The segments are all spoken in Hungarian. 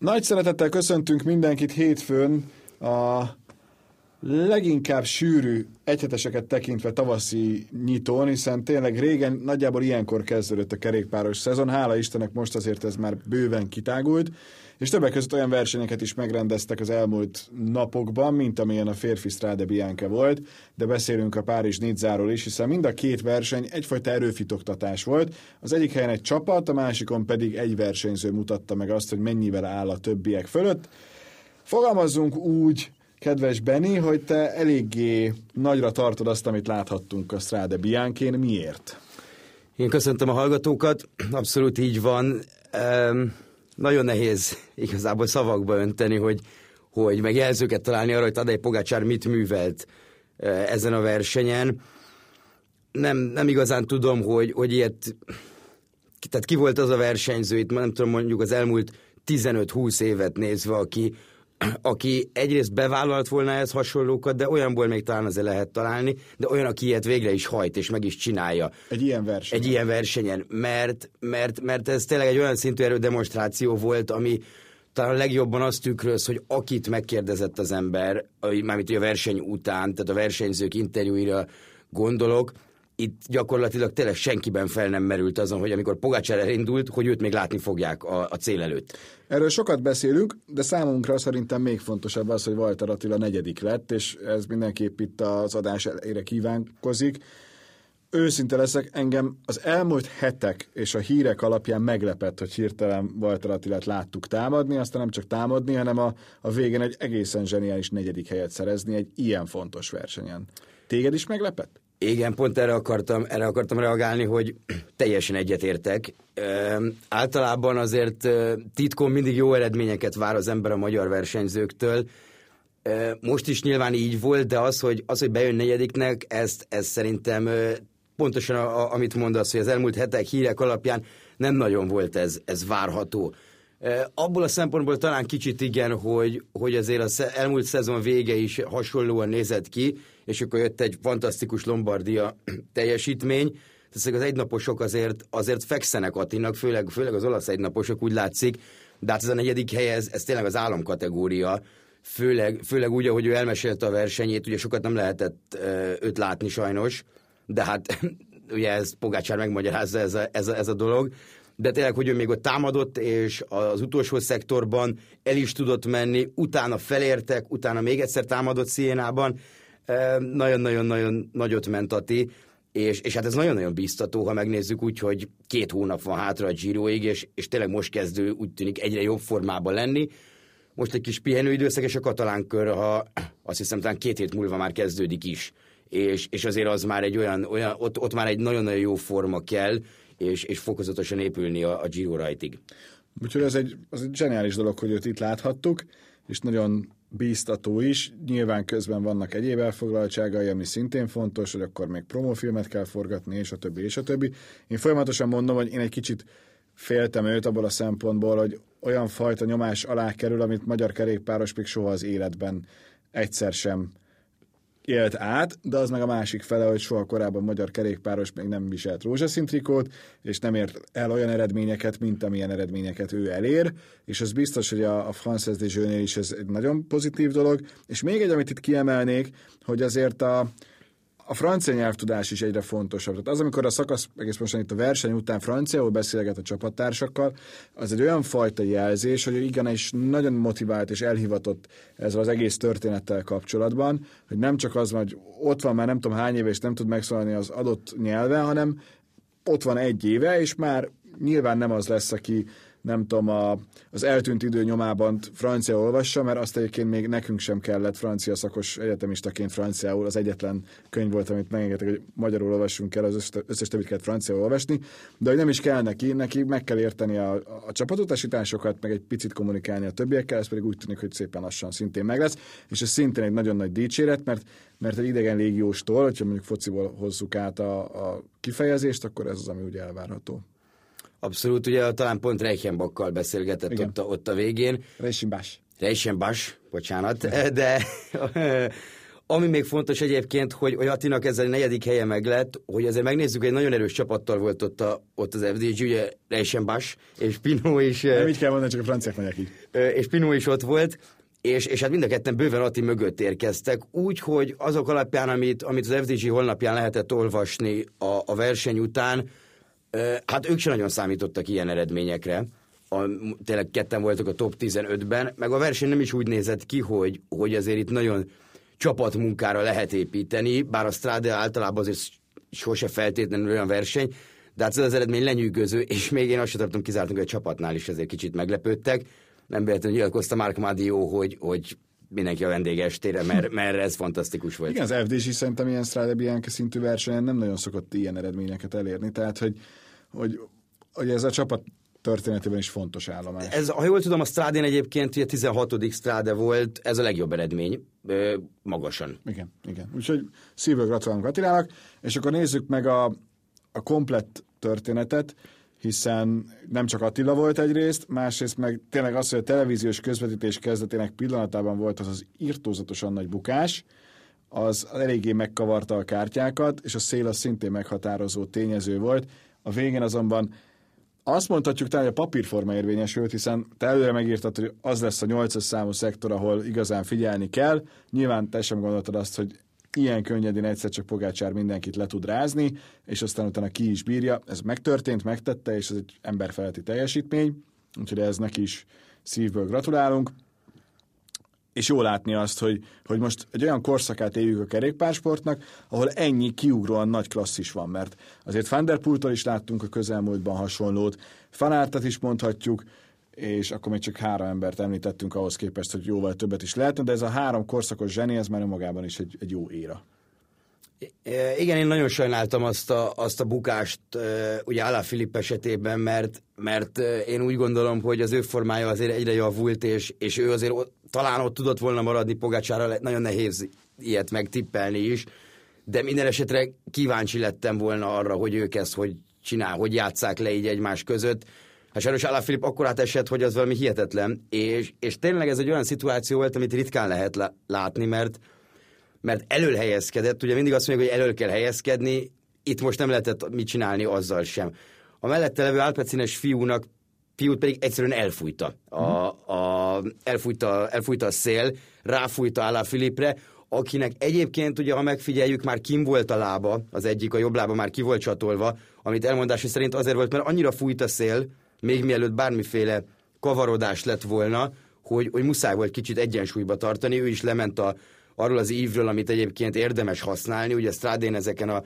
Nagy szeretettel köszöntünk mindenkit hétfőn a leginkább sűrű egyheteseket tekintve tavaszi nyitón, hiszen tényleg régen nagyjából ilyenkor kezdődött a kerékpáros szezon. Hála Istennek most azért ez már bőven kitágult, és többek között olyan versenyeket is megrendeztek az elmúlt napokban, mint amilyen a férfi Strade Bianca volt, de beszélünk a Párizs Nizzáról is, hiszen mind a két verseny egyfajta erőfitoktatás volt. Az egyik helyen egy csapat, a másikon pedig egy versenyző mutatta meg azt, hogy mennyivel áll a többiek fölött. Fogalmazzunk úgy, kedves Benny, hogy te eléggé nagyra tartod azt, amit láthattunk a Strade Biancén. Miért? Én köszöntöm a hallgatókat, abszolút így van. Um, nagyon nehéz igazából szavakba önteni, hogy, hogy meg jelzőket találni arra, hogy Tadej Pogácsár mit művelt ezen a versenyen. Nem, nem igazán tudom, hogy, hogy ilyet, tehát ki volt az a versenyző, itt nem tudom mondjuk az elmúlt 15-20 évet nézve, aki, aki egyrészt bevállalt volna ehhez hasonlókat, de olyanból még talán azért lehet találni, de olyan, aki ilyet végre is hajt és meg is csinálja. Egy ilyen versenyen. Egy ilyen versenyen, mert, mert, mert ez tényleg egy olyan szintű erődemonstráció volt, ami talán a legjobban azt tükröz, hogy akit megkérdezett az ember, mármint a verseny után, tehát a versenyzők interjúira gondolok, itt gyakorlatilag tényleg senkiben fel nem merült azon, hogy amikor Pogácsár elindult, hogy őt még látni fogják a, a cél előtt. Erről sokat beszélünk, de számunkra szerintem még fontosabb az, hogy Walter Attila negyedik lett, és ez mindenképp itt az adás elére kívánkozik. Őszinte leszek, engem az elmúlt hetek és a hírek alapján meglepett, hogy hirtelen Walter Attilát láttuk támadni, aztán nem csak támadni, hanem a, a végén egy egészen zseniális negyedik helyet szerezni egy ilyen fontos versenyen. Téged is meglepett? Igen, pont erre akartam, erre akartam reagálni, hogy teljesen egyetértek. E, általában azért titkon mindig jó eredményeket vár az ember a magyar versenyzőktől. E, most is nyilván így volt, de az, hogy, az, hogy bejön negyediknek, ezt, ezt szerintem pontosan a, a, amit mondasz, hogy az elmúlt hetek hírek alapján nem nagyon volt ez, ez várható. Abból a szempontból talán kicsit igen, hogy, hogy azért az elmúlt szezon vége is hasonlóan nézett ki, és akkor jött egy fantasztikus Lombardia teljesítmény, tehát az egynaposok azért, azért fekszenek Attinak, főleg, főleg az olasz egynaposok úgy látszik, de hát ez a negyedik hely, ez, ez tényleg az államkategória, főleg, főleg úgy, ahogy ő elmesélte a versenyét, ugye sokat nem lehetett őt látni sajnos, de hát ugye ez Pogácsár megmagyarázza ez a, ez a, ez a dolog, de tényleg, hogy ő még ott támadott, és az utolsó szektorban el is tudott menni, utána felértek, utána még egyszer támadott Szénában, nagyon-nagyon-nagyon nagyot ment Ati, és, és hát ez nagyon-nagyon biztató, ha megnézzük úgy, hogy két hónap van hátra a Giroig, és, és tényleg most kezdő úgy tűnik egyre jobb formában lenni. Most egy kis pihenőidőszak, és a katalán kör, ha azt hiszem, talán két hét múlva már kezdődik is. És, és azért az már egy olyan, olyan ott, ott már egy nagyon-nagyon jó forma kell, és, és fokozatosan épülni a, a Giro rajtig. Úgyhogy ez egy, az egy zseniális dolog, hogy őt itt láthattuk, és nagyon bíztató is. Nyilván közben vannak egyéb elfoglaltságai, ami szintén fontos, hogy akkor még promófilmet kell forgatni, és a többi, és a többi. Én folyamatosan mondom, hogy én egy kicsit féltem őt abból a szempontból, hogy olyan fajta nyomás alá kerül, amit magyar kerékpáros még soha az életben egyszer sem élt át, de az meg a másik fele, hogy soha korábban magyar kerékpáros még nem viselt rózsaszín trikót, és nem ért el olyan eredményeket, mint amilyen eredményeket ő elér, és az biztos, hogy a, a Frances de is ez egy nagyon pozitív dolog, és még egy, amit itt kiemelnék, hogy azért a, a francia nyelvtudás is egyre fontosabb. Tehát az, amikor a szakasz, egész most itt a verseny után franciául beszélget a csapattársakkal, az egy olyan fajta jelzés, hogy igen, és nagyon motivált és elhivatott ezzel az egész történettel kapcsolatban, hogy nem csak az, hogy ott van már nem tudom hány éve, és nem tud megszólalni az adott nyelven, hanem ott van egy éve, és már nyilván nem az lesz, aki nem tudom, a, az eltűnt idő nyomában francia olvassa, mert azt egyébként még nekünk sem kellett francia szakos egyetemistaként franciául, az egyetlen könyv volt, amit megengedtek, hogy magyarul olvassunk el, az összes többit kellett franciául olvasni, de hogy nem is kell neki, neki meg kell érteni a, a csapatutasításokat, meg egy picit kommunikálni a többiekkel, ez pedig úgy tűnik, hogy szépen lassan szintén meg lesz, és ez szintén egy nagyon nagy dicséret, mert mert egy idegen légióstól, hogyha mondjuk fociból hozzuk át a, a kifejezést, akkor ez az, ami úgy elvárható. Abszolút, ugye talán pont Reichenbakkal beszélgetett ott a, ott a végén. Reichenbach. Reichenbach, bocsánat, de ami még fontos egyébként, hogy, hogy Attinak ezzel a negyedik helye meg lett, hogy azért megnézzük, egy nagyon erős csapattal volt ott, a, ott az FDG, ugye Reichenbach és Pino is. Nem így kell mondani, csak a franciák mondják így. És Pino is ott volt, és, és hát mind a ketten bőven Atti mögött érkeztek, úgy, hogy azok alapján, amit, amit az FDG holnapján lehetett olvasni a, a verseny után, hát ők sem nagyon számítottak ilyen eredményekre. A, tényleg ketten voltak a top 15-ben, meg a verseny nem is úgy nézett ki, hogy, hogy azért itt nagyon csapatmunkára lehet építeni, bár a Strade általában azért sose feltétlenül olyan verseny, de hát ez az eredmény lenyűgöző, és még én azt sem tartom kizártunk, hogy a csapatnál is azért kicsit meglepődtek. Nem véletlenül nyilatkozta Mark Madio, hogy, hogy mindenki a vendégestére, mert, mert ez fantasztikus volt. Igen, az FDC szerintem ilyen Strade Bianca szintű versenyen nem nagyon szokott ilyen eredményeket elérni, tehát hogy, hogy, hogy ez a csapat történetében is fontos állomás. Ez, ha jól tudom, a Strádén egyébként ugye 16. Stráde volt, ez a legjobb eredmény, magasan. Igen, igen. Úgyhogy szívből gratulálunk Attilának, és akkor nézzük meg a, a komplett történetet, hiszen nem csak Attila volt egyrészt, másrészt meg tényleg az, hogy a televíziós közvetítés kezdetének pillanatában volt az az írtózatosan nagy bukás, az eléggé megkavarta a kártyákat, és a szél az szintén meghatározó tényező volt. A végén azonban azt mondhatjuk talán, hogy a papírforma érvényesült, hiszen te előre megírtad, hogy az lesz a 8 számú szektor, ahol igazán figyelni kell. Nyilván te sem gondoltad azt, hogy ilyen könnyedén egyszer csak Pogácsár mindenkit le tud rázni, és aztán utána ki is bírja. Ez megtörtént, megtette, és ez egy emberfeletti teljesítmény, úgyhogy ez neki is szívből gratulálunk és jó látni azt, hogy, hogy most egy olyan korszakát éljük a kerékpársportnak, ahol ennyi kiugróan nagy klasszis van, mert azért Van der Poeltól is láttunk a közelmúltban hasonlót, Fanártat is mondhatjuk, és akkor még csak három embert említettünk ahhoz képest, hogy jóval többet is lehetne, de ez a három korszakos zseni, ez már önmagában is egy, egy jó éra. Igen, én nagyon sajnáltam azt a, azt a bukást ugye Alá Filip esetében, mert, mert én úgy gondolom, hogy az ő formája azért egyre javult, és, és ő azért talán ott tudott volna maradni Pogácsára, nagyon nehéz ilyet megtippelni is, de minden esetre kíváncsi lettem volna arra, hogy ők ezt hogy csinál, hogy játsszák le így egymás között. Hát sajnos Filip akkor esett, hogy az valami hihetetlen, és, és tényleg ez egy olyan szituáció volt, amit ritkán lehet látni, mert mert elől helyezkedett, ugye mindig azt mondjuk, hogy elől kell helyezkedni, itt most nem lehetett mit csinálni azzal sem. A mellette levő álpecines fiúnak fiút pedig egyszerűen elfújta. A, a, elfújta, elfújta a szél, ráfújta Alá Filipre, akinek egyébként, ugye, ha megfigyeljük, már kim volt a lába, az egyik, a jobb lába már ki volt csatolva, amit elmondási szerint azért volt, mert annyira fújt a szél, még mielőtt bármiféle kavarodás lett volna, hogy, hogy muszáj volt kicsit egyensúlyba tartani, ő is lement a, arról az ívről, amit egyébként érdemes használni. Ugye Strádén ezeken a,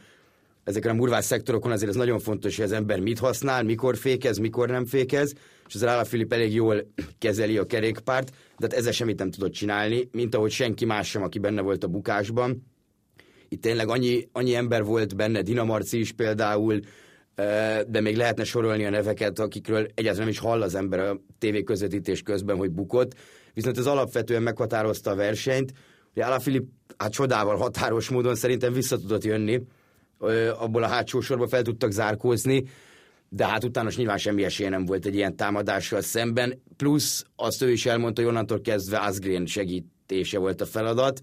ezeken a murvás szektorokon azért ez nagyon fontos, hogy az ember mit használ, mikor fékez, mikor nem fékez, és az Rála Filip elég jól kezeli a kerékpárt, de hát ezzel semmit nem tudott csinálni, mint ahogy senki más sem, aki benne volt a bukásban. Itt tényleg annyi, annyi ember volt benne, Dinamarci is például, de még lehetne sorolni a neveket, akikről egyáltalán nem is hall az ember a tévéközvetítés közben, hogy bukott. Viszont ez alapvetően meghatározta a versenyt, Jála Filip hát csodával határos módon szerintem vissza tudott jönni, abból a hátsó sorba fel tudtak zárkózni, de hát utána nyilván semmi esélye nem volt egy ilyen támadással szemben, plusz azt ő is elmondta, hogy onnantól kezdve Asgreen segítése volt a feladat.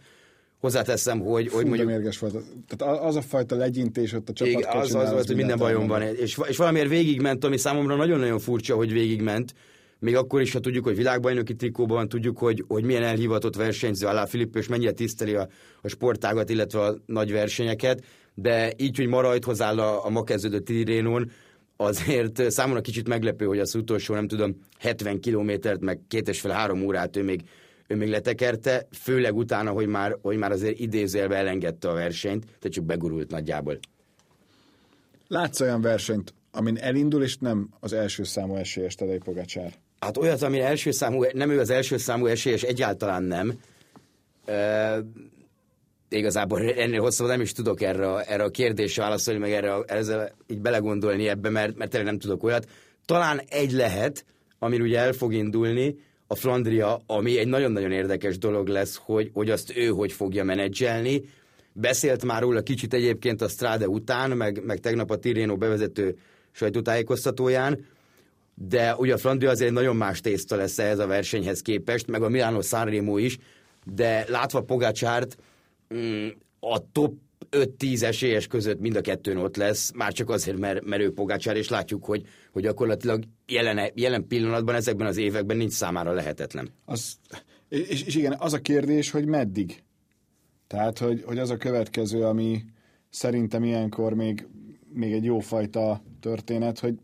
Hozzáteszem, hogy... Fú, hogy mondjuk, mérges volt. Tehát az a fajta legyintés ott a csapat igen, az, az, volt, hogy minden bajom van. És, és valamiért végigment, ami számomra nagyon-nagyon furcsa, hogy végigment, még akkor is, ha tudjuk, hogy világbajnoki trikóban tudjuk, hogy, hogy milyen elhivatott versenyző Alá Filipp, és mennyire tiszteli a, a sportágat, illetve a nagy versenyeket, de így, hogy marajt hozzáll a, a ma kezdődő Tirénon, azért számomra kicsit meglepő, hogy az utolsó, nem tudom, 70 kilométert, meg két és fél három órát ő még, ő még letekerte, főleg utána, hogy már, hogy már azért idézélve elengedte a versenyt, tehát csak begurult nagyjából. Látsz olyan versenyt, amin elindul, és nem az első számú esélyes Tadej Pogacsár? Hát olyat, ami első számú, nem ő az első számú esélyes, egyáltalán nem. E, igazából ennél hosszabb nem is tudok erre, erre a kérdésre válaszolni, meg erre ezzel így belegondolni ebbe, mert, mert tényleg nem tudok olyat. Talán egy lehet, amin ugye el fog indulni, a Flandria, ami egy nagyon-nagyon érdekes dolog lesz, hogy, hogy azt ő hogy fogja menedzselni. Beszélt már róla kicsit egyébként a Strade után, meg, meg tegnap a Tirreno bevezető sajtótájékoztatóján, de ugye a Flandria azért nagyon más tészta lesz ehhez a versenyhez képest, meg a Milano Sanremo is, de látva Pogácsárt, a top 5-10 esélyes között mind a kettőn ott lesz, már csak azért, mert, mert ő Pogácsár, és látjuk, hogy, hogy gyakorlatilag jelen, jelen pillanatban, ezekben az években nincs számára lehetetlen. Az, és, és igen, az a kérdés, hogy meddig? Tehát, hogy, hogy az a következő, ami szerintem ilyenkor még, még egy jófajta történet, hogy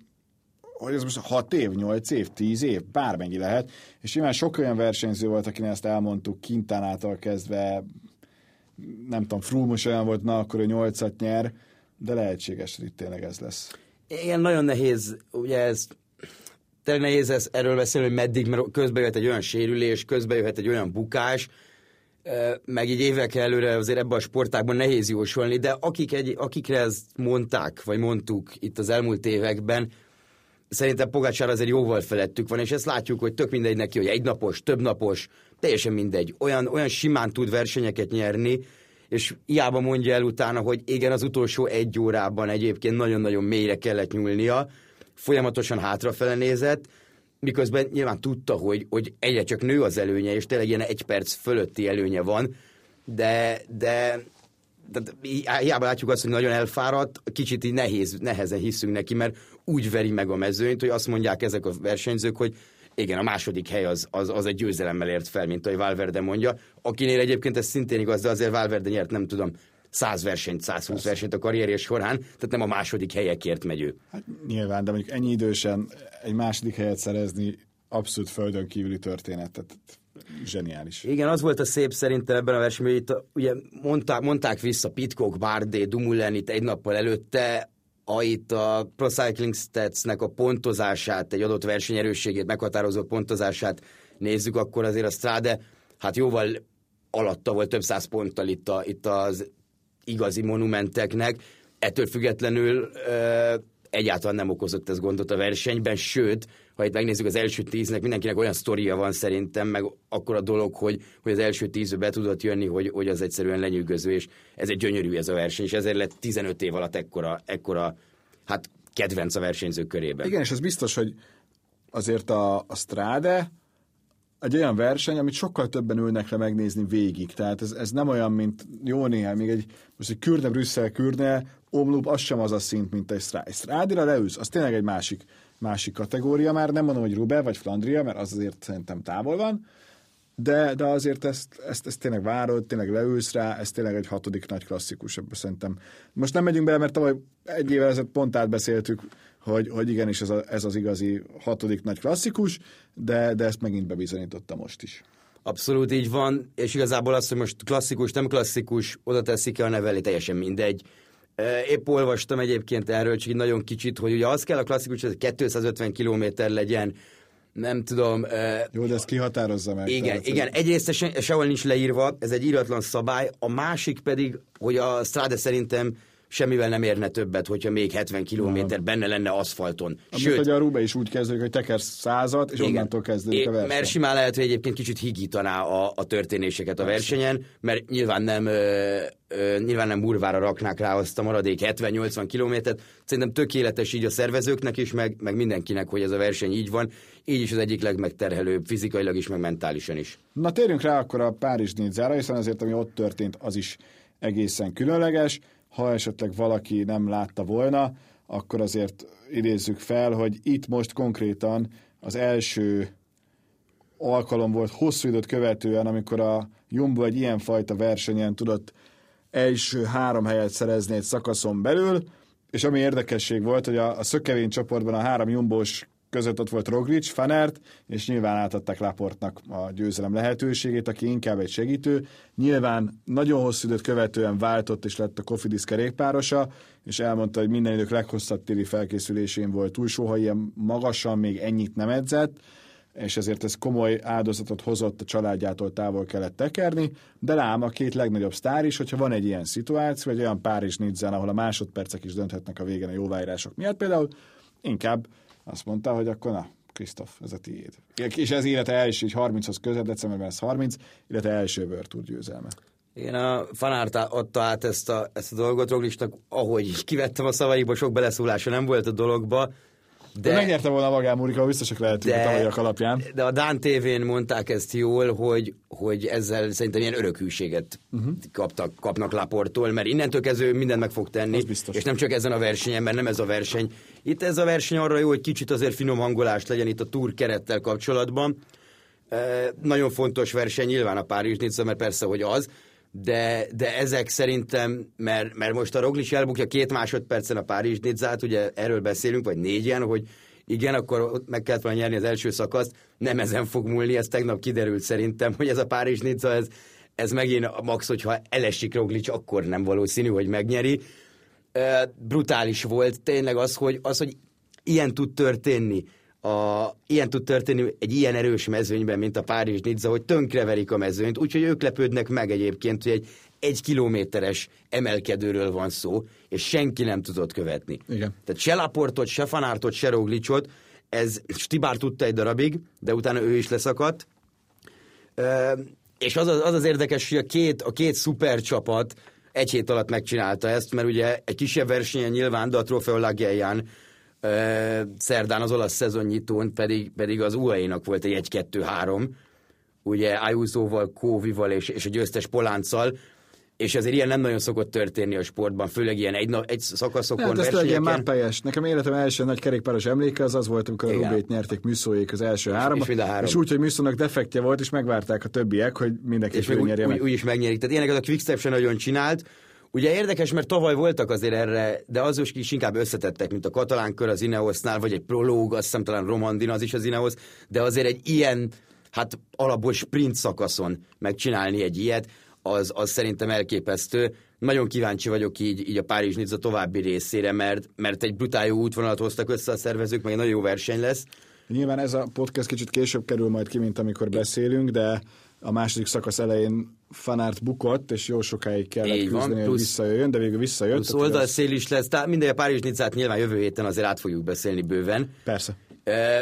hogy ez most 6 év, 8 év, 10 év, bármennyi lehet, és nyilván sok olyan versenyző volt, akinek ezt elmondtuk Kintánától kezdve, nem tudom, Frumos olyan volt, na akkor ő 8-at nyer, de lehetséges, hogy itt tényleg ez lesz. Igen, nagyon nehéz, ugye ez tényleg nehéz ez, erről beszélni, hogy meddig, mert közben jöhet egy olyan sérülés, közben jöhet egy olyan bukás, meg így évek előre azért ebben a sportákban nehéz jósolni, de akik egy, akikre ezt mondták, vagy mondtuk itt az elmúlt években, szerintem Pogácsár azért jóval felettük van, és ezt látjuk, hogy tök mindegy neki, hogy egynapos, többnapos, teljesen mindegy. Olyan, olyan simán tud versenyeket nyerni, és hiába mondja el utána, hogy igen, az utolsó egy órában egyébként nagyon-nagyon mélyre kellett nyúlnia, folyamatosan hátrafele nézett, miközben nyilván tudta, hogy, hogy egyre csak nő az előnye, és tényleg ilyen egy perc fölötti előnye van, de, de tehát hiába látjuk azt, hogy nagyon elfáradt, kicsit így nehéz, nehezen hiszünk neki, mert úgy veri meg a mezőnyt, hogy azt mondják ezek a versenyzők, hogy igen, a második hely az, az, az egy győzelemmel ért fel, mint ahogy Valverde mondja, akinél egyébként ez szintén igaz, de azért Valverde nyert, nem tudom, 100 versenyt, 120 Persze. versenyt a karrierje során, tehát nem a második helyekért megy ő. Hát nyilván, de mondjuk ennyi idősen egy második helyet szerezni abszolút földön kívüli történet, tehát zseniális. Igen, az volt a szép szerintem ebben a versenyben, hogy itt ugye mondták, mondták vissza Pitcock, Bardé, Dumoulin itt egy nappal előtte, a, itt a Pro Cycling Stats-nek a pontozását, egy adott verseny erősségét meghatározó pontozását nézzük, akkor azért a Strade hát jóval alatta volt több száz ponttal itt, a, itt az igazi monumenteknek. Ettől függetlenül ö, egyáltalán nem okozott ez gondot a versenyben, sőt, ha itt megnézzük az első tíznek, mindenkinek olyan sztoria van szerintem, meg akkor a dolog, hogy, hogy az első tízbe be tudott jönni, hogy, hogy az egyszerűen lenyűgöző, és ez egy gyönyörű ez a verseny, és ezért lett 15 év alatt ekkora, ekkora hát kedvenc a versenyzők körében. Igen, és ez biztos, hogy azért a, a Strade egy olyan verseny, amit sokkal többen ülnek le megnézni végig. Tehát ez, ez nem olyan, mint jó néhány, még egy, most egy Kürne, Brüsszel, Kürne, Omloop, az sem az a szint, mint egy Strade. Egy Strádira leülsz, az tényleg egy másik, másik kategória már, nem mondom, hogy Rube vagy Flandria, mert az azért szerintem távol van, de, de azért ezt, ezt, ezt tényleg várod, tényleg leülsz rá, ez tényleg egy hatodik nagy klasszikus, ebben szerintem. Most nem megyünk bele, mert tavaly egy évvel ezelőtt pont átbeszéltük, hogy, hogy igenis ez, a, ez az igazi hatodik nagy klasszikus, de, de ezt megint bebizonyította most is. Abszolút így van, és igazából az, hogy most klasszikus, nem klasszikus, oda teszik-e a nevelé, teljesen mindegy. Épp olvastam egyébként erről, csak nagyon kicsit, hogy ugye az kell a klasszikus, hogy 250 km legyen, nem tudom. Jó, de ezt kihatározza meg. Igen, tehát, igen. Egyrészt se, sehol nincs leírva, ez egy íratlan szabály, a másik pedig, hogy a Strade szerintem semmivel nem érne többet, hogyha még 70 kilométer benne lenne aszfalton. Amit Sőt, hogy a Rube is úgy kezdődik, hogy tekersz százat, és igen, onnantól kezdődik é, a verseny. Mert simán lehet, hogy egyébként kicsit higítaná a, a történéseket a Persze. versenyen, mert nyilván nem, ö, ö, nyilván nem burvára raknák rá azt a maradék 70-80 kilométert. Szerintem tökéletes így a szervezőknek is, meg, meg mindenkinek, hogy ez a verseny így van. Így is az egyik legmegterhelőbb, fizikailag is, meg mentálisan is. Na térjünk rá akkor a Párizs Nidzára, hiszen azért, ami ott történt, az is egészen különleges ha esetleg valaki nem látta volna, akkor azért idézzük fel, hogy itt most konkrétan az első alkalom volt hosszú időt követően, amikor a Jumbo egy ilyenfajta versenyen tudott első három helyet szerezni egy szakaszon belül, és ami érdekesség volt, hogy a, a szökevény csoportban a három jumbós között ott volt Roglic, Fanert, és nyilván átadták Laportnak a győzelem lehetőségét, aki inkább egy segítő. Nyilván nagyon hosszú időt követően váltott, és lett a Kofidis kerékpárosa, és elmondta, hogy minden idők leghosszabb téli felkészülésén volt túl, soha ilyen magasan még ennyit nem edzett, és ezért ez komoly áldozatot hozott, a családjától távol kellett tekerni, de lám a két legnagyobb sztár is, hogyha van egy ilyen szituáció, vagy olyan Párizs Nidzen, ahol a másodpercek is dönthetnek a végén a jóváírások miatt például, inkább azt mondta, hogy akkor na, Krisztof, ez a tiéd. És ez élete első, így 30-hoz közel, decemberben ez 30, illetve első World győzelme. Én a fanárt adta át ezt a, ezt a dolgot Roglisnak, ahogy kivettem a szavaiból, sok beleszólása nem volt a dologba, de, megnyerte volna magán Murika, biztosak lehetünk de, a tavalyiak alapján. De a Dán tévén mondták ezt jól, hogy, hogy ezzel szerintem ilyen örökhűséget uh-huh. kaptak, kapnak Laportól, mert innentől kezdve mindent meg fog tenni, és nem csak ezen a versenyen, mert nem ez a verseny. Itt ez a verseny arra jó, hogy kicsit azért finom hangolás legyen itt a túr kerettel kapcsolatban. E, nagyon fontos verseny nyilván a párizs Nizza, mert persze, hogy az, de, de ezek szerintem, mert, mert most a Roglic elbukja két másodpercen a párizs Nizzát, ugye erről beszélünk, vagy négyen, hogy igen, akkor meg kellett volna nyerni az első szakaszt, nem ezen fog múlni, ez tegnap kiderült szerintem, hogy ez a párizs Nizza, ez, ez megint a max, hogyha elesik Roglic, akkor nem valószínű, hogy megnyeri. Brutális volt tényleg az, hogy, az, hogy ilyen tud történni, a, ilyen tud történni egy ilyen erős mezőnyben, mint a Párizs Nizza, hogy tönkreverik a mezőnyt, úgyhogy ők lepődnek meg egyébként, hogy egy egy kilométeres emelkedőről van szó, és senki nem tudott követni. Igen. Tehát se Laportot, se Fanártot, se Roglicot, ez Stibár tudta egy darabig, de utána ő is leszakadt. E, és az az, az az érdekes, hogy a két, a két szuper csapat egy hét alatt megcsinálta ezt, mert ugye egy kisebb versenyen nyilván, de a Trofeo Lagiaján e, szerdán az olasz szezonnyitón pedig, pedig az UAE-nak volt egy 1-2-3, ugye Ayuso-val, Kóvival és, és a győztes Polánccal, és azért ilyen nem nagyon szokott történni a sportban, főleg ilyen egy, egy szakaszokon, hát, ez ilyen teljes. Nekem életem első nagy kerékpáros emléke az az volt, amikor Igen. a Rubét nyerték Műszóék az első három, és, három. és úgy, hogy Műszónak defektje volt, és megvárták a többiek, hogy mindenki és úgy, úgy, úgy, is megnyerik. Tehát ilyeneket a Quickstep sem nagyon csinált, Ugye érdekes, mert tavaly voltak azért erre, de azok is inkább összetettek, mint a katalán kör az Ineosnál, vagy egy prológ, azt hiszem talán Romandin az is az Ineos, de azért egy ilyen, hát alapból sprint szakaszon megcsinálni egy ilyet, az, az szerintem elképesztő. Nagyon kíváncsi vagyok így, így a párizs Nizza további részére, mert, mert egy brutál jó útvonalat hoztak össze a szervezők, meg egy nagyon jó verseny lesz. Nyilván ez a podcast kicsit később kerül majd ki, mint amikor beszélünk, de a második szakasz elején Fanárt bukott, és jó sokáig kellett Így küzdeni, van, hogy visszajöjjön, de végül visszajött. Plusz oldalszél is lesz, tehát minden a Párizs Nizzát nyilván jövő héten azért át fogjuk beszélni bőven. Persze.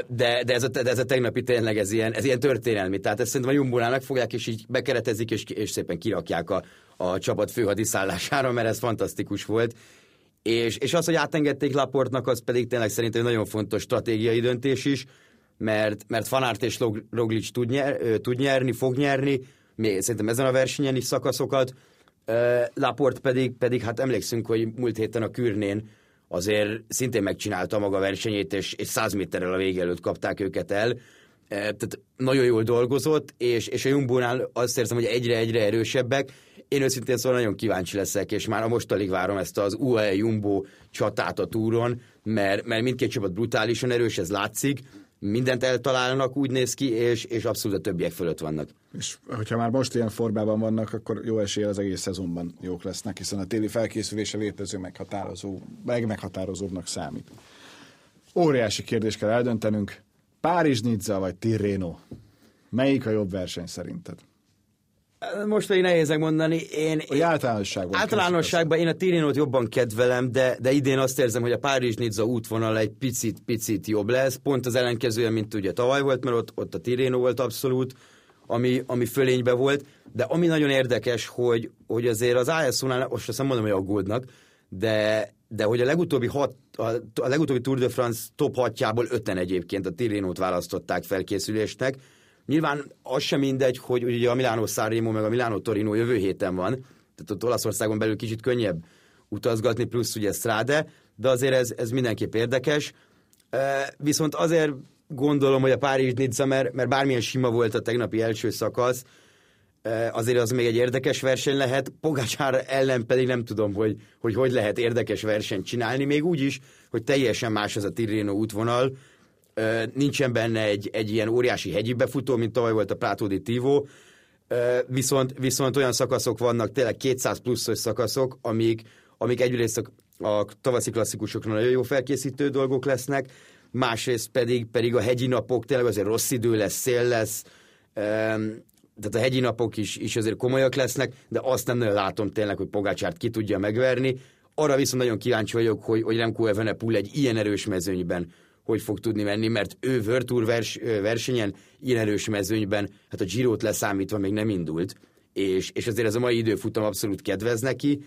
De, de, ez a, de ez a tegnapi tényleg ez ilyen, ez ilyen történelmi. Tehát ezt szerintem a Jumbónál megfogják, és így bekeretezik, és, és szépen kirakják a, a csapat főhadiszállására, mert ez fantasztikus volt. És, és az, hogy átengedték Laportnak, az pedig tényleg szerintem egy nagyon fontos stratégiai döntés is, mert, mert Fanárt és Roglic tud, nyer, tud nyerni, fog nyerni, még szerintem ezen a versenyen is szakaszokat, Laport pedig, pedig hát emlékszünk, hogy múlt héten a Kürnén azért szintén megcsinálta maga versenyét, és, és 100 méterrel a vége előtt kapták őket el. E, tehát nagyon jól dolgozott, és, és a Jumbónál azt érzem, hogy egyre-egyre erősebbek. Én őszintén szóval nagyon kíváncsi leszek, és már most alig várom ezt az UAE Jumbo csatát a túron, mert, mert mindkét csapat brutálisan erős, ez látszik, mindent eltalálnak, úgy néz ki, és, és abszolút a többiek fölött vannak. És hogyha már most ilyen formában vannak, akkor jó esélye az egész szezonban jók lesznek, hiszen a téli felkészülése létező meghatározó, meg meghatározóbbnak számít. Óriási kérdést kell eldöntenünk. Párizs Nizza vagy Tirreno? Melyik a jobb verseny szerinted? Most pedig nehéz megmondani. Én, Hogy általánosságban. Általánosságban én a Tirinót jobban kedvelem, de, de idén azt érzem, hogy a Párizs-Nizza útvonal egy picit-picit jobb lesz. Pont az ellenkezője, mint ugye tavaly volt, mert ott, ott a Tirino volt abszolút, ami, ami fölénybe volt. De ami nagyon érdekes, hogy, hogy azért az ASU-nál, most azt nem mondom, hogy aggódnak, de, de hogy a legutóbbi, hat, a, a legutóbbi Tour de France top 6-jából öten egyébként a Tirinót választották felkészülésnek, Nyilván az sem mindegy, hogy ugye a Milánó Sanremo meg a Milánó Torino jövő héten van, tehát ott Olaszországon belül kicsit könnyebb utazgatni, plusz ugye Strade, de azért ez, ez mindenképp érdekes. Viszont azért gondolom, hogy a Párizs Nizza, mert, mert bármilyen sima volt a tegnapi első szakasz, azért az még egy érdekes verseny lehet. Pogácsár ellen pedig nem tudom, hogy, hogy hogy lehet érdekes versenyt csinálni, még úgy is, hogy teljesen más ez a Tirreno útvonal, nincsen benne egy, egy ilyen óriási hegyi befutó, mint tavaly volt a Plátódi Tivo, viszont, viszont olyan szakaszok vannak, tényleg 200 pluszos szakaszok, amik, amik egyrészt a, a tavaszi klasszikusokra nagyon jó felkészítő dolgok lesznek, másrészt pedig, pedig a hegyi napok, tényleg azért rossz idő lesz, szél lesz, tehát a hegyi napok is, is azért komolyak lesznek, de azt nem nagyon látom tényleg, hogy Pogácsárt ki tudja megverni. Arra viszont nagyon kíváncsi vagyok, hogy, hogy Remco Evenepoel egy ilyen erős mezőnyben hogy fog tudni menni, mert ő Virtual vers, versenyen, ilyen erős mezőnyben, hát a Girot leszámítva még nem indult, és, és azért ez a mai időfutam abszolút kedvez neki,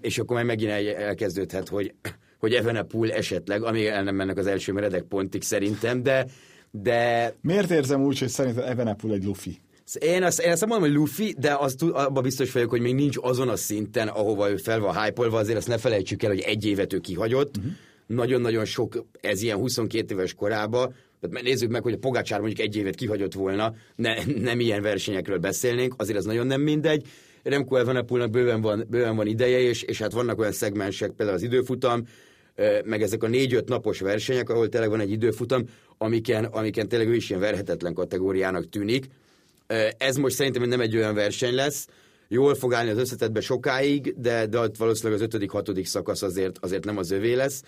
és akkor majd megint elkezdődhet, hogy, hogy Evenepoel esetleg, amíg el nem mennek az első meredek pontig szerintem, de, de... Miért érzem úgy, hogy szerintem Evenepoel egy lufi? Én azt, én azt mondom, hogy Luffy, de az, abban biztos vagyok, hogy még nincs azon a szinten, ahova ő fel van hype azért azt ne felejtsük el, hogy egy évet ő kihagyott. Uh-huh. Nagyon-nagyon sok, ez ilyen 22 éves korába, tehát nézzük meg, hogy a Pogácsár mondjuk egy évet kihagyott volna, ne, nem ilyen versenyekről beszélnénk, azért az nagyon nem mindegy. Remco Evenepoelnak bőven van, bőven van ideje, és, és hát vannak olyan szegmensek, például az időfutam, meg ezek a négy-öt napos versenyek, ahol tényleg van egy időfutam, amiken, amiken tényleg ő is ilyen verhetetlen kategóriának tűnik. Ez most szerintem nem egy olyan verseny lesz, jól fog állni az összetetbe sokáig, de, de valószínűleg az ötödik, hatodik szakasz azért, azért nem az övé lesz.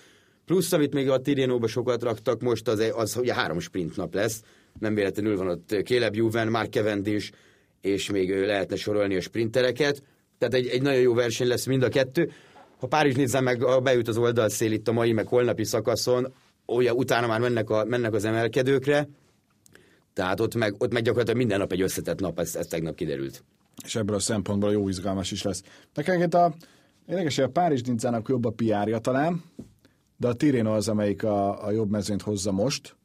Plusz, amit még a Tirénóba sokat raktak most, az, az a három sprint nap lesz. Nem véletlenül van ott Caleb Juven, Mark Cavendish, és még lehetne sorolni a sprintereket. Tehát egy, egy nagyon jó verseny lesz mind a kettő. Ha Párizs nézze meg, bejut az oldalszél itt a mai, meg holnapi szakaszon, olyan utána már mennek, a, mennek az emelkedőkre, tehát ott meg, ott meg gyakorlatilag minden nap egy összetett nap, ez, ez tegnap kiderült. És ebből a szempontból jó izgalmas is lesz. Nekem a érdekes, hogy a Párizs Nincának jobb a pr talán, de a Tireno az, amelyik a, a jobb mezőnyt hozza most,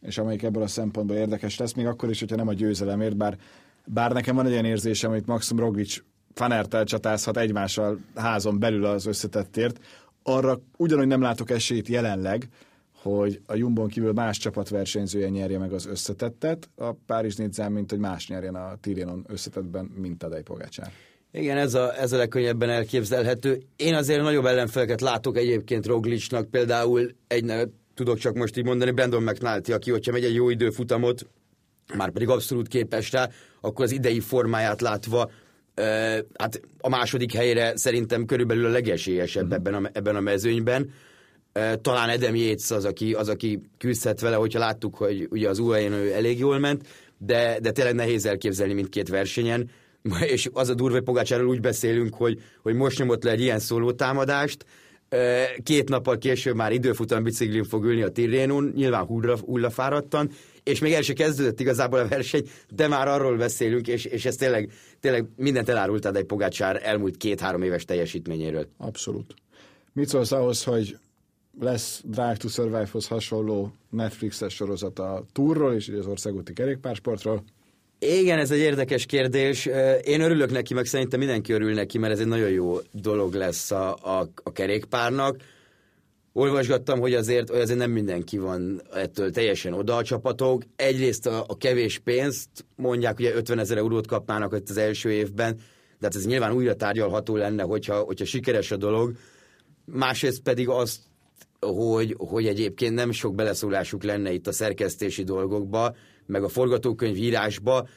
és amelyik ebből a szempontból érdekes lesz, még akkor is, hogyha nem a győzelemért, bár, bár nekem van egy ilyen érzésem, hogy Maxim Roglic Fanertel csatázhat egymással házon belül az összetettért, arra ugyanúgy nem látok esélyt jelenleg, hogy a Jumbon kívül más csapat versenyzője nyerje meg az összetettet, a Párizs Nizzán, mint hogy más nyerjen a Tirénon összetettben, mint Tadej Pogácsár. Igen, ez a, ez a legkönnyebben elképzelhető. Én azért nagyobb ellenfeleket látok egyébként Roglicnak, például egy nevet tudok csak most így mondani, Brandon McNulty, aki, hogyha megy egy jó időfutamot, már pedig abszolút képes rá, akkor az idei formáját látva hát a második helyre szerintem körülbelül a legesélyesebb uh-huh. ebben, a, ebben a mezőnyben. Talán Edem Yates az, aki, az, aki küzdhet vele, hogyha láttuk, hogy ugye az UAE-n elég jól ment, de, de tényleg nehéz elképzelni mindkét versenyen, és az a durva, hogy Pogácsáról úgy beszélünk, hogy, hogy most nyomott le egy ilyen szólótámadást, két nappal később már időfutam biciklin fog ülni a Tirrénon, nyilván hulla, hullafáradtan, és még el se kezdődött igazából a verseny, de már arról beszélünk, és, és ez tényleg, tényleg mindent elárultad egy Pogácsár elmúlt két-három éves teljesítményéről. Abszolút. Mit szólsz ahhoz, hogy lesz Drive to Survive-hoz hasonló Netflixes sorozat a túrról és az országúti kerékpársportról? Igen, ez egy érdekes kérdés. Én örülök neki, meg szerintem mindenki örül neki, mert ez egy nagyon jó dolog lesz a, a, a kerékpárnak olvasgattam, hogy azért, hogy azért nem mindenki van ettől teljesen oda a csapatok. Egyrészt a, a kevés pénzt, mondják, ugye 50 ezer eurót kapnának ott az első évben, de hát ez nyilván újra tárgyalható lenne, hogyha, hogyha sikeres a dolog. Másrészt pedig azt, hogy, hogy egyébként nem sok beleszólásuk lenne itt a szerkesztési dolgokba, meg a forgatókönyv írásba,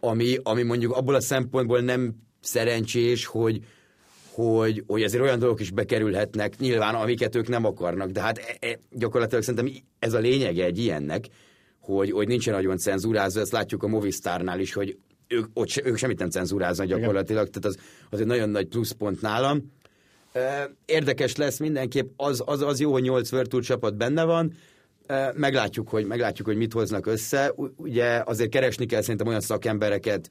ami, ami mondjuk abból a szempontból nem szerencsés, hogy, hogy, hogy ezért olyan dolgok is bekerülhetnek, nyilván, amiket ők nem akarnak, de hát e, e, gyakorlatilag szerintem ez a lényege egy ilyennek, hogy, hogy nincsen nagyon cenzúrázva, ezt látjuk a Movistárnál is, hogy ők, ott, ők semmit nem cenzúráznak gyakorlatilag, Igen. tehát az, az egy nagyon nagy pluszpont nálam. Érdekes lesz mindenképp, az, az, az jó, hogy 8 Virtual csapat benne van, meglátjuk hogy, meglátjuk, hogy mit hoznak össze. Ugye azért keresni kell szerintem olyan szakembereket,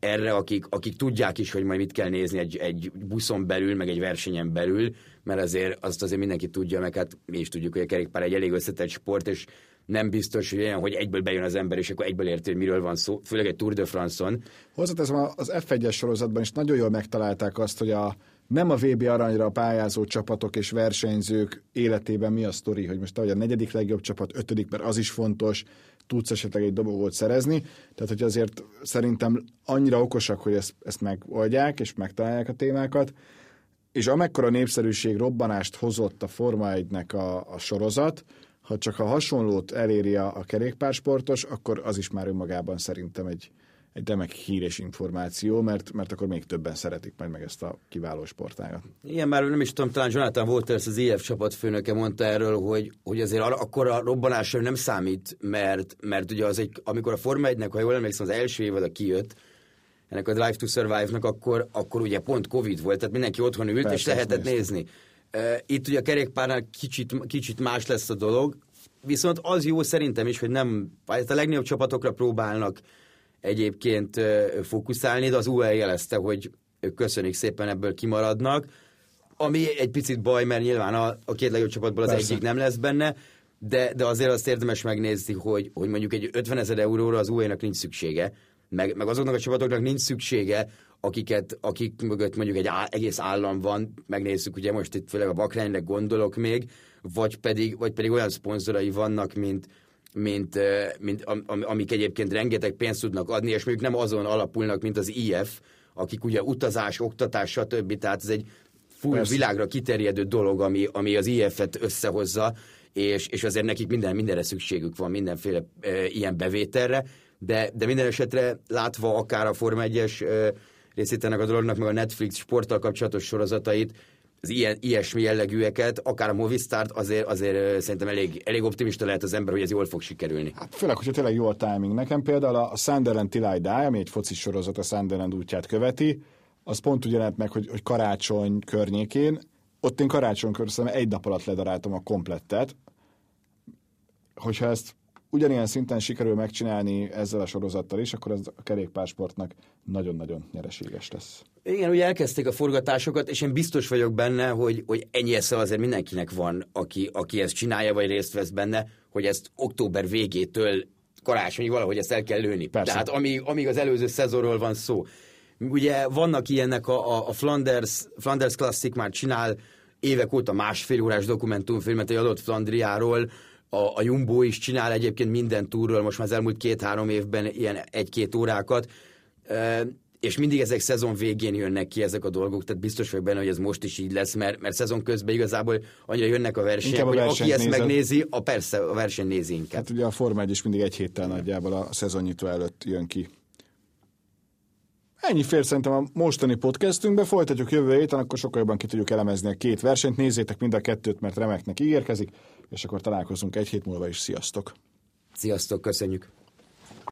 erre, akik, akik tudják is, hogy majd mit kell nézni egy, egy buszon belül, meg egy versenyen belül, mert azért azt azért mindenki tudja, meg hát mi is tudjuk, hogy a kerékpár egy elég összetett sport, és nem biztos, hogy olyan, hogy egyből bejön az ember, és akkor egyből érti, hogy miről van szó, főleg egy Tour de France-on. Hozzáteszem, az F1-es sorozatban is nagyon jól megtalálták azt, hogy a, nem a VB aranyra pályázó csapatok és versenyzők életében mi a sztori, hogy most ahogy a negyedik legjobb csapat, ötödik, mert az is fontos, tudsz esetleg egy dobogót szerezni. Tehát, hogy azért szerintem annyira okosak, hogy ezt, ezt megoldják, és megtalálják a témákat. És amekkora népszerűség robbanást hozott a Forma 1 a, a sorozat, ha csak a hasonlót eléri a, a kerékpársportos, akkor az is már önmagában szerintem egy, egy remek hír és információ, mert, mert akkor még többen szeretik majd meg ezt a kiváló sportágat. Igen, már nem is tudom, talán Jonathan Walters, az IF csapatfőnöke mondta erről, hogy, hogy azért akkor a robbanás nem számít, mert, mert ugye az egy, amikor a Forma 1 ha jól emlékszem, az első évad a kijött, ennek a Drive to Survive-nak, akkor, akkor ugye pont Covid volt, tehát mindenki otthon ült, Persze, és lehetett nézni. Itt ugye a kerékpárnál kicsit, kicsit más lesz a dolog, viszont az jó szerintem is, hogy nem, a legnagyobb csapatokra próbálnak egyébként fókuszálni, de az UE jelezte, hogy ők köszönik szépen ebből kimaradnak, ami egy picit baj, mert nyilván a, a két legjobb csapatból az Persze. egyik nem lesz benne, de, de azért azt érdemes megnézni, hogy, hogy mondjuk egy 50 ezer euróra az UE-nak nincs szüksége, meg, meg azoknak a csapatoknak nincs szüksége, akiket, akik mögött mondjuk egy á, egész állam van, megnézzük, ugye most itt főleg a Bakrányra gondolok még, vagy pedig, vagy pedig olyan szponzorai vannak, mint, mint, mint am, amik egyébként rengeteg pénzt tudnak adni, és mondjuk nem azon alapulnak, mint az IF, akik ugye utazás, oktatás, stb. Tehát ez egy full Persze. világra kiterjedő dolog, ami, ami az IF-et összehozza, és, és azért nekik minden, mindenre szükségük van, mindenféle e, ilyen bevételre, de, de minden esetre látva akár a Forma 1-es e, részét ennek a dolognak, meg a Netflix sporttal kapcsolatos sorozatait, az ilyen, ilyesmi jellegűeket, akár a Movistart, azért, azért szerintem elég, elég optimista lehet az ember, hogy ez jól fog sikerülni. Hát főleg, hogyha tényleg jó a timing. Nekem például a Sunderland Till I Die, ami egy foci sorozat a Sunderland útját követi, az pont úgy jelent meg, hogy, hogy karácsony környékén, ott én karácsony környékén egy nap alatt ledaráltam a komplettet, hogyha ezt ugyanilyen szinten sikerül megcsinálni ezzel a sorozattal is, akkor ez a kerékpársportnak nagyon-nagyon nyereséges lesz. Igen, ugye elkezdték a forgatásokat, és én biztos vagyok benne, hogy, hogy ennyi esze azért mindenkinek van, aki, aki ezt csinálja, vagy részt vesz benne, hogy ezt október végétől karácsonyig valahogy ezt el kell lőni. Persze. Tehát amíg, amíg az előző szezonról van szó. Ugye vannak ilyenek, a, a, a Flanders, Flanders Classic már csinál évek óta másfél órás dokumentumfilmet egy adott Flandriáról, a, a Jumbo is csinál egyébként minden túról, most már az elmúlt két-három évben ilyen egy-két órákat, és mindig ezek szezon végén jönnek ki ezek a dolgok, tehát biztos vagyok benne, hogy ez most is így lesz, mert, mert szezon közben igazából annyira jönnek a versenyek, hogy aki ezt nézed. megnézi, a persze a verseny nézi inkább. Hát ugye a Forma 1 is mindig egy héttel nagyjából a szezonnyitó előtt jön ki. Ennyi fér szerintem a mostani podcastünkbe, folytatjuk jövő héten, akkor sokkal jobban ki tudjuk elemezni a két versenyt. Nézzétek mind a kettőt, mert remeknek ígérkezik, és akkor találkozunk egy hét múlva is. Sziasztok! Sziasztok, köszönjük!